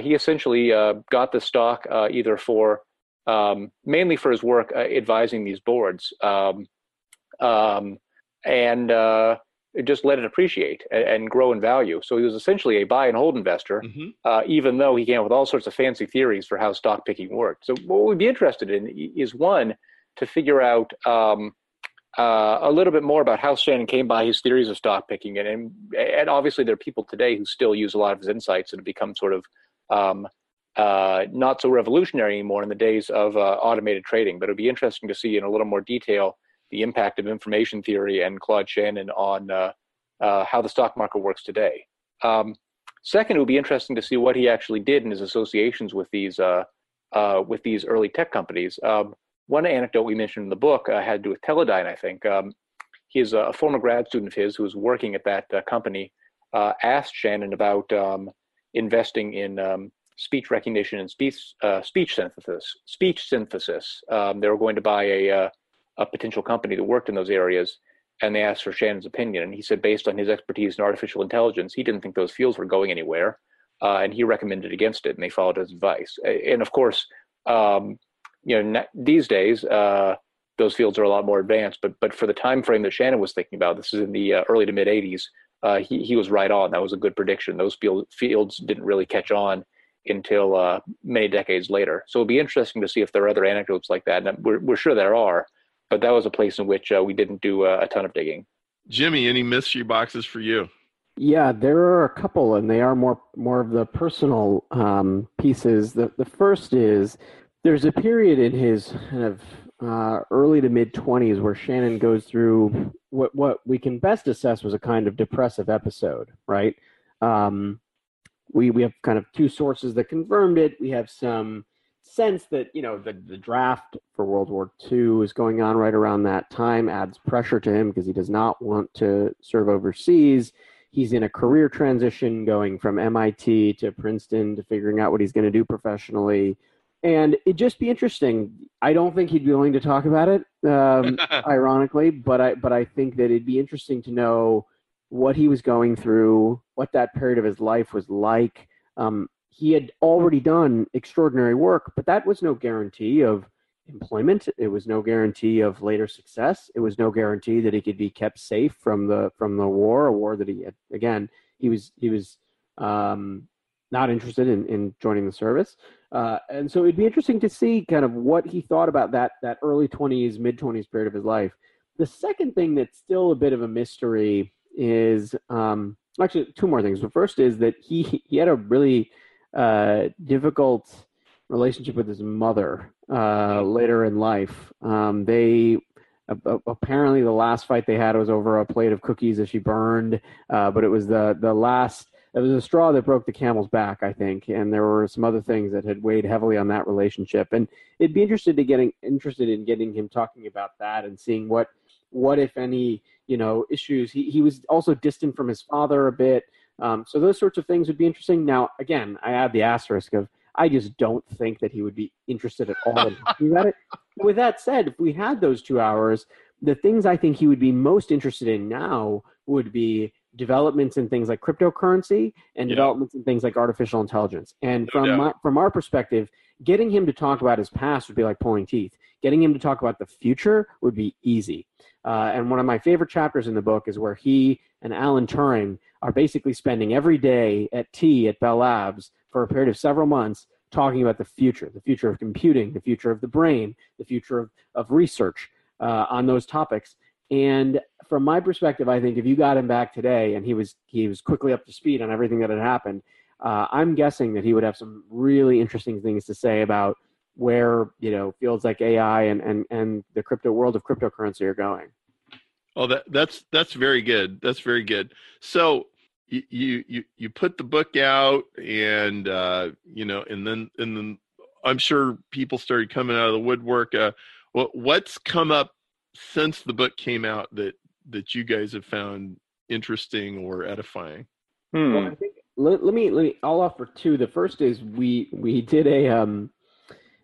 he essentially got the stock either for um, mainly for his work advising these boards. Um, um, and uh, just let it appreciate and, and, grow in value. So he was essentially a buy and hold investor, mm-hmm. uh, even though he came up with all sorts of fancy theories for how stock picking worked. So what we'd be interested in is one to figure out um, uh, a little bit more about how Shannon came by his theories of stock picking, and, and, and obviously there are people today who still use a lot of his insights and have become sort of um, uh, not so revolutionary anymore in the days of uh, automated trading. But it'd be interesting to see in a little more detail the impact of information theory and Claude Shannon on uh, uh, how the stock market works today. Um, second, it would be interesting to see what he actually did in his associations with these uh, uh with these early tech companies. Um, one anecdote we mentioned in the book uh, had to do with Teledyne. I think um, he's a former grad student of his who was working at that uh, company. asked Shannon about um, investing in um, speech recognition and speech speech synthesis. Speech synthesis. Um, they were going to buy a a potential company that worked in those areas and they asked for Shannon's opinion. And he said, based on his expertise in artificial intelligence, he didn't think those fields were going anywhere. Uh, and he recommended against it, and they followed his advice. And of course, um, you know, these days, uh, those fields are a lot more advanced. But but for the time frame that Shannon was thinking about, this is in the uh, early to mid '80s. Uh, he he was right on. That was a good prediction. Those field, fields didn't really catch on until uh, many decades later. So it'll be interesting to see if there are other anecdotes like that. And we're we're sure there are but that was a place in which uh, we didn't do a, a, ton of digging. Jimmy, any mystery boxes for you? Yeah, there are a couple, and they are more more of the personal um, pieces. The the first is there's a period in his kind of uh, early to mid 20s where Shannon goes through what what we can best assess was a kind of depressive episode, right? Um, we we have kind of two sources that confirmed it. We have some sense that you know the, the draft for World War II is going on right around that time adds pressure to him because he does not want to serve overseas. He's in a career transition going from MIT to Princeton to figuring out what he's going to do professionally. And it'd just be interesting. I don't think he'd be willing to talk about it, um, ironically, but I but I think that it'd be interesting to know what he was going through, what that period of his life was like. Um, he had already done extraordinary work, but that was no guarantee of employment. It was no guarantee of later success. It was no guarantee that he could be kept safe from the from the war, a war that he had, again he was he was um, not interested in, in joining the service. Uh, and so it'd be interesting to see kind of what he thought about that that early 20s, mid 20s period of his life. The second thing that's still a bit of a mystery is um, actually two more things. The first is that he he had a really uh, difficult relationship with his mother uh, later in life. Um, they uh, apparently the last fight they had was over a plate of cookies that she burned, uh, but it was the the last. It was a straw that broke the camel's back, I think, and there were some other things that had weighed heavily on that relationship. And it'd be interested to getting interested in getting him talking about that and seeing what what if any you know issues. He he was also distant from his father a bit. Um, so those sorts of things would be interesting. Now, again, I add the asterisk of I just don't think that he would be interested at all in talking about it. With that said, if we had those two hours, the things I think he would be most interested in now would be developments in things like cryptocurrency and yeah. developments in things like artificial intelligence. And from my, from our perspective, getting him to talk about his past would be like pulling teeth. Getting him to talk about the future would be easy. Uh, and one of my favorite chapters in the book is where he and Alan Turing are basically spending every day at tea at Bell Labs for a period of several months talking about the future, the future of computing, the future of the brain, the future of, of research uh, on those topics. And from my perspective, I think if you got him back today and he was he was quickly up to speed on everything that had happened, uh, I'm guessing that he would have some really interesting things to say about where you know fields like AI and and and the crypto world of cryptocurrency are going. Oh, that that's that's very good. That's very good. So you you you put the book out, and uh, you know, and then and then I'm sure people started coming out of the woodwork. Uh, what what's come up since the book came out that that you guys have found interesting or edifying? Hmm. Well, I think let, let me let me. I'll offer two. The first is we we did a um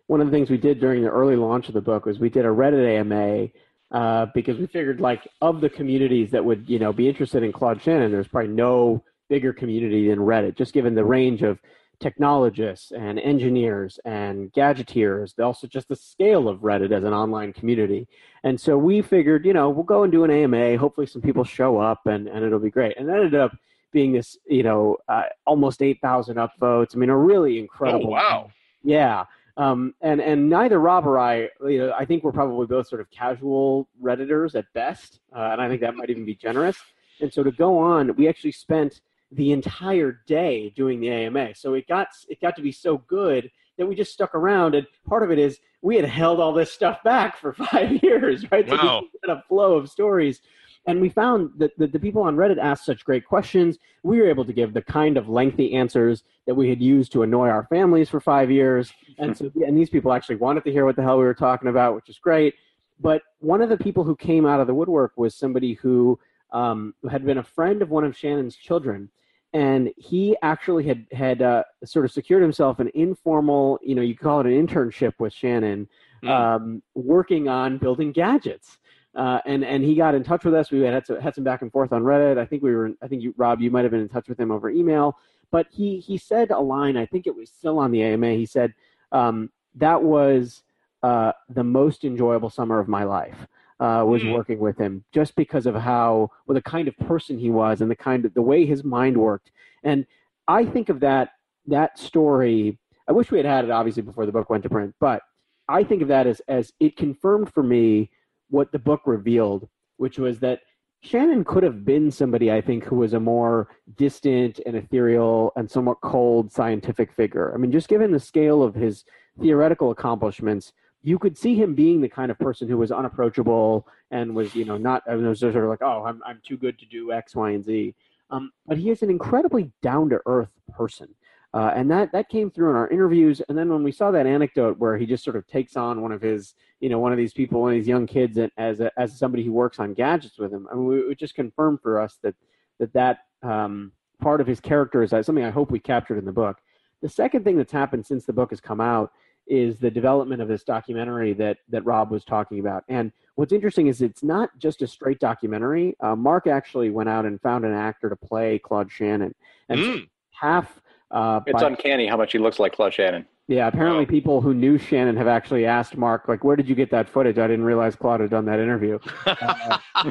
one of the things we did during the early launch of the book was we did a Reddit AMA uh, because we figured like of the communities that would you know be interested in Claude Shannon, there's probably no bigger community than Reddit, just given the range of technologists and engineers and gadgeteers, also just the scale of Reddit as an online community. And so we figured, you know, we'll go and do an AMA. Hopefully, some people show up and, and it'll be great. And ended up being this, you know, uh, almost 8,000 upvotes. I mean, a really incredible. Oh, wow. Yeah. Um, and and neither Rob or I, you know, I think we're probably both sort of casual redditors at best, uh, and I think that might even be generous. And so to go on, we actually spent the entire day doing the AMA. So it got it got to be so good that we just stuck around. And part of it is we had held all this stuff back for five years, right? Wow. So we had a flow of stories. And we found that the, the people on Reddit asked such great questions. We were able to give the kind of lengthy answers that we had used to annoy our families for five years. And so, and these people actually wanted to hear what the hell we were talking about, which is great. But one of the people who came out of the woodwork was somebody who um, had been a friend of one of Shannon's children and he actually had had uh, sort of secured himself an informal, you know, you call it an internship with Shannon, mm. um, working on building gadgets. Uh, and and he got in touch with us. We had had some, had some back and forth on Reddit. I think we were. I think you, Rob, you might have been in touch with him over email. But he he said a line. I think it was still on the AMA. He said um, that was uh, the most enjoyable summer of my life. Uh, was mm. working with him just because of how well the kind of person he was and the kind of the way his mind worked. And I think of that that story. I wish we had had it obviously before the book went to print, but I think of that as as it confirmed for me what the book revealed, which was that Shannon could have been somebody I think who was a more distant and ethereal and somewhat cold scientific figure. I mean, just given the scale of his theoretical accomplishments, you could see him being the kind of person who was unapproachable and was, you know, not I mean, was sort of like, oh, I'm I'm too good to do X, Y, and Z. Um, but he is an incredibly down to earth person. Uh, and that that came through in our interviews. And then when we saw that anecdote where he just sort of takes on one of his, you know, one of these people, one of these young kids, as a, as somebody who works on gadgets with him, I mean, it just confirmed for us that that that um, part of his character is something I hope we captured in the book. The second thing that's happened since the book has come out is the development of this documentary that that Rob was talking about. And what's interesting is it's not just a straight documentary. Uh, Mark actually went out and found an actor to play Claude Shannon, and mm. half uh, it's by, uncanny how much he looks like Claude Shannon. Yeah, apparently people who knew Shannon have actually asked Mark, like, where did you get that footage? I didn't realize Claude had done that interview. uh,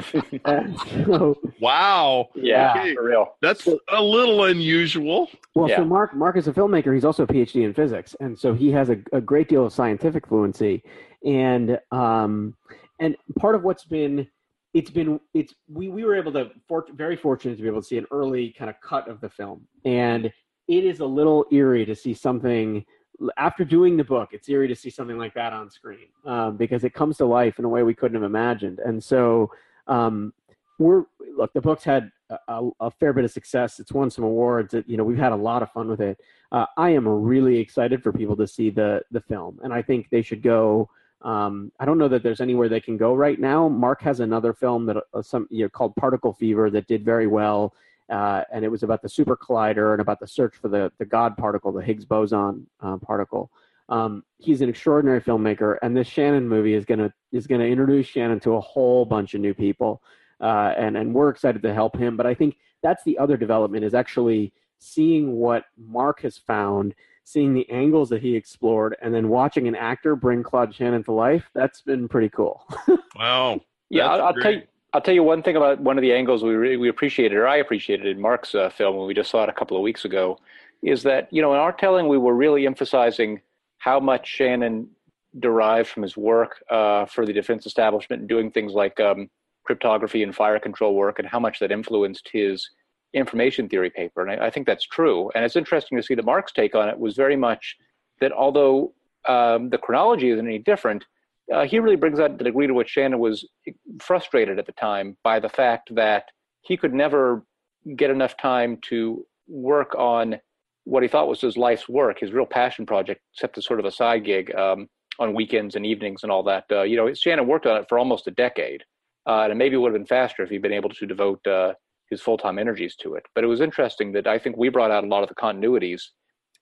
so, wow. Yeah, okay. for real. That's a little unusual. Well, yeah. so Mark, Mark is a filmmaker. He's also a PhD in physics, and so he has a, a great deal of scientific fluency. And um, and part of what's been it's been it's we we were able to for, very fortunate to be able to see an early kind of cut of the film and it is a little eerie to see something after doing the book it's eerie to see something like that on screen um, because it comes to life in a way we couldn't have imagined. And so um, we're look the book's had a, a, fair bit of success. It's won some awards. It, you know we've had a lot of fun with it. Uh, i am really excited for people to see the the film and i think they should go um, I don't know that there's anywhere they can go right now. Mark has another film that uh, some you know called Particle Fever that did very well uh, and it was about the super collider and about the search for the, the God particle, the Higgs boson uh, particle. Um, he's an extraordinary filmmaker, and this Shannon movie is gonna is gonna introduce Shannon to a whole bunch of new people, uh, and and we're excited to help him. But I think that's the other development is actually seeing what Mark has found, seeing the angles that he explored, and then watching an actor bring Claude Shannon to life, that's been pretty cool. wow. Yeah, I'll, I'll tell you. I'll tell you one thing about one of the angles we really, we appreciated, or I appreciated in Mark's uh, film when we just saw it a couple of weeks ago, is that you know in our telling we were really emphasizing how much Shannon derived from his work uh, for the defense establishment and doing things like um, cryptography and fire control work, and how much that influenced his information theory paper. And I, I think that's true. And it's interesting to see that Mark's take on it was very much that although um, the chronology isn't any different, uh, he really brings out the degree to which Shannon was frustrated at the time by the fact that he could never get enough time to work on what he thought was his life's work, his real passion project, except as sort of a side gig um, on weekends and evenings and all that. Uh, you know, Shannon worked on it for almost a decade, uh, and maybe it would have been faster if he'd been able to devote uh, his full-time energies to it. But it was interesting that I think we brought out a lot of the continuities,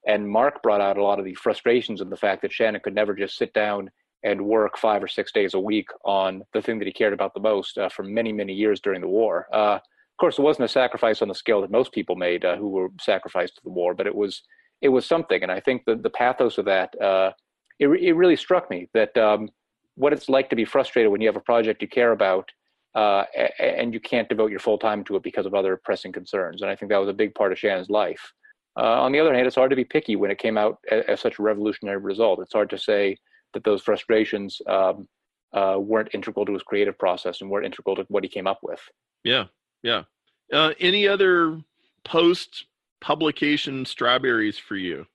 and Mark brought out a lot of the frustrations of the fact that Shannon could never just sit down and work five or six days a week on the thing that he cared about the most uh, for many, many years during the war. Uh, of course, it wasn't a sacrifice on the scale that most people made uh, who were sacrificed to the war, but it was it was something. And I think the the pathos of that uh, it it really struck me that um, what it's like to be frustrated when you have a project you care about uh, and you can't devote your full time to it because of other pressing concerns. And I think that was a big part of Shannon's life. Uh, on the other hand, it's hard to be picky when it came out as, as such a revolutionary result. It's hard to say that those frustrations um, uh, weren't integral to his creative process and weren't integral to what he came up with. Yeah, yeah. Uh, any other post publication strawberries for you?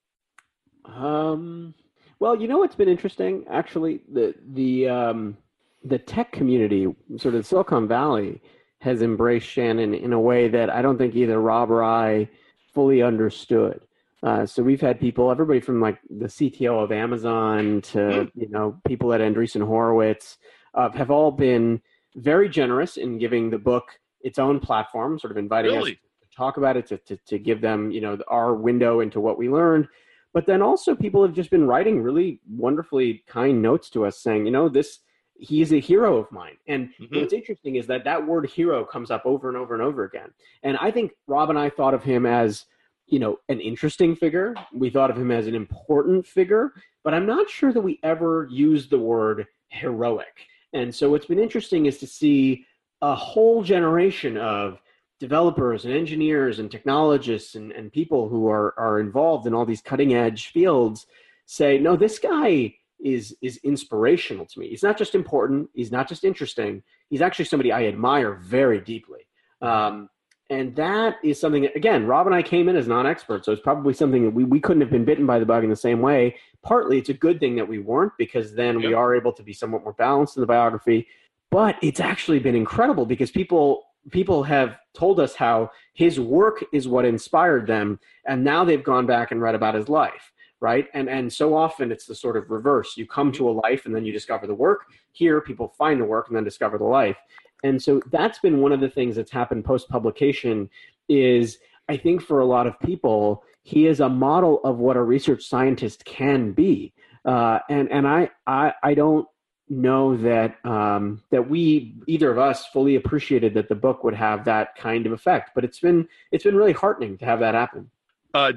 Um, well, you know what's been interesting actually the the um, the tech community, sort of Silicon Valley, has embraced Shannon in a way that I don't think either Rob or I fully understood. Uh, so we've had people, everybody from like the CTO of Amazon to mm-hmm. you know people at Andreessen Horowitz, uh, have all been very generous in giving the book its own platform, sort of inviting really? us to talk about it, to, to, to give them you know our window into what we learned. But then also people have just been writing really wonderfully kind notes to us, saying, you know, this he's a hero of mine. And mm-hmm. what's interesting is that that word hero comes up over and over and over again. And I think Rob and I thought of him as you know, an interesting figure. We thought of him as an important figure, but I'm not sure that we ever used the word heroic. And so what's been interesting is to see a whole generation of developers and engineers and technologists and, and people who are, are involved in all these cutting edge fields say, no, this guy is is inspirational to me. He's not just important. He's not just interesting. He's actually somebody I admire very deeply. Um, and that is something that, again rob and i came in as non-experts so it's probably something that we, we couldn't have been bitten by the bug in the same way. Partly it's a good thing that we weren't because then yep. we are able to be somewhat more balanced in the biography. But it's actually been incredible because people people have told us how his work is what inspired them and now they've gone back and read about his life right? And and so often it's the sort of reverse. You come to a life and then you discover the work here people find the work and then discover the life and so that's been one of the things that's happened post publication is I think for a lot of people, he is a model of what a research scientist can be. Uh, and and I, I, I don't know that um, that we either of us fully appreciated that the book would have that kind of effect. But it's been it's been really heartening to have that happen. Uh,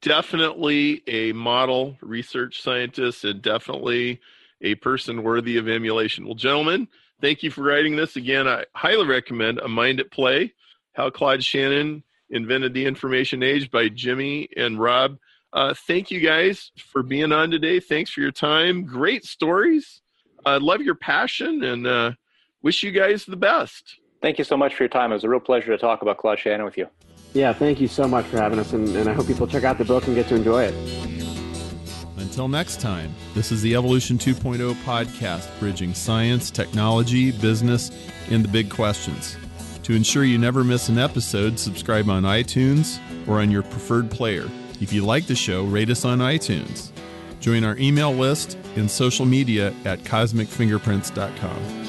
definitely a model research scientist, and definitely a person worthy of emulation. Well, gentlemen, thank you for writing this again. I highly recommend A Mind at Play How Claude Shannon Invented the Information Age by Jimmy and Rob. Uh, thank you guys for being on today. Thanks for your time. Great stories. I uh, love your passion and uh, wish you guys the best. Thank you so much for your time. It was a real pleasure to talk about Claude Shannon with you. Yeah, thank you so much for having us, and, and I hope people check out the book and get to enjoy it. Until next time, this is the Evolution 2.0 podcast, bridging science, technology, business, and the big questions. To ensure you never miss an episode, subscribe on iTunes or on your preferred player. If you like the show, rate us on iTunes. Join our email list and social media at cosmicfingerprints.com.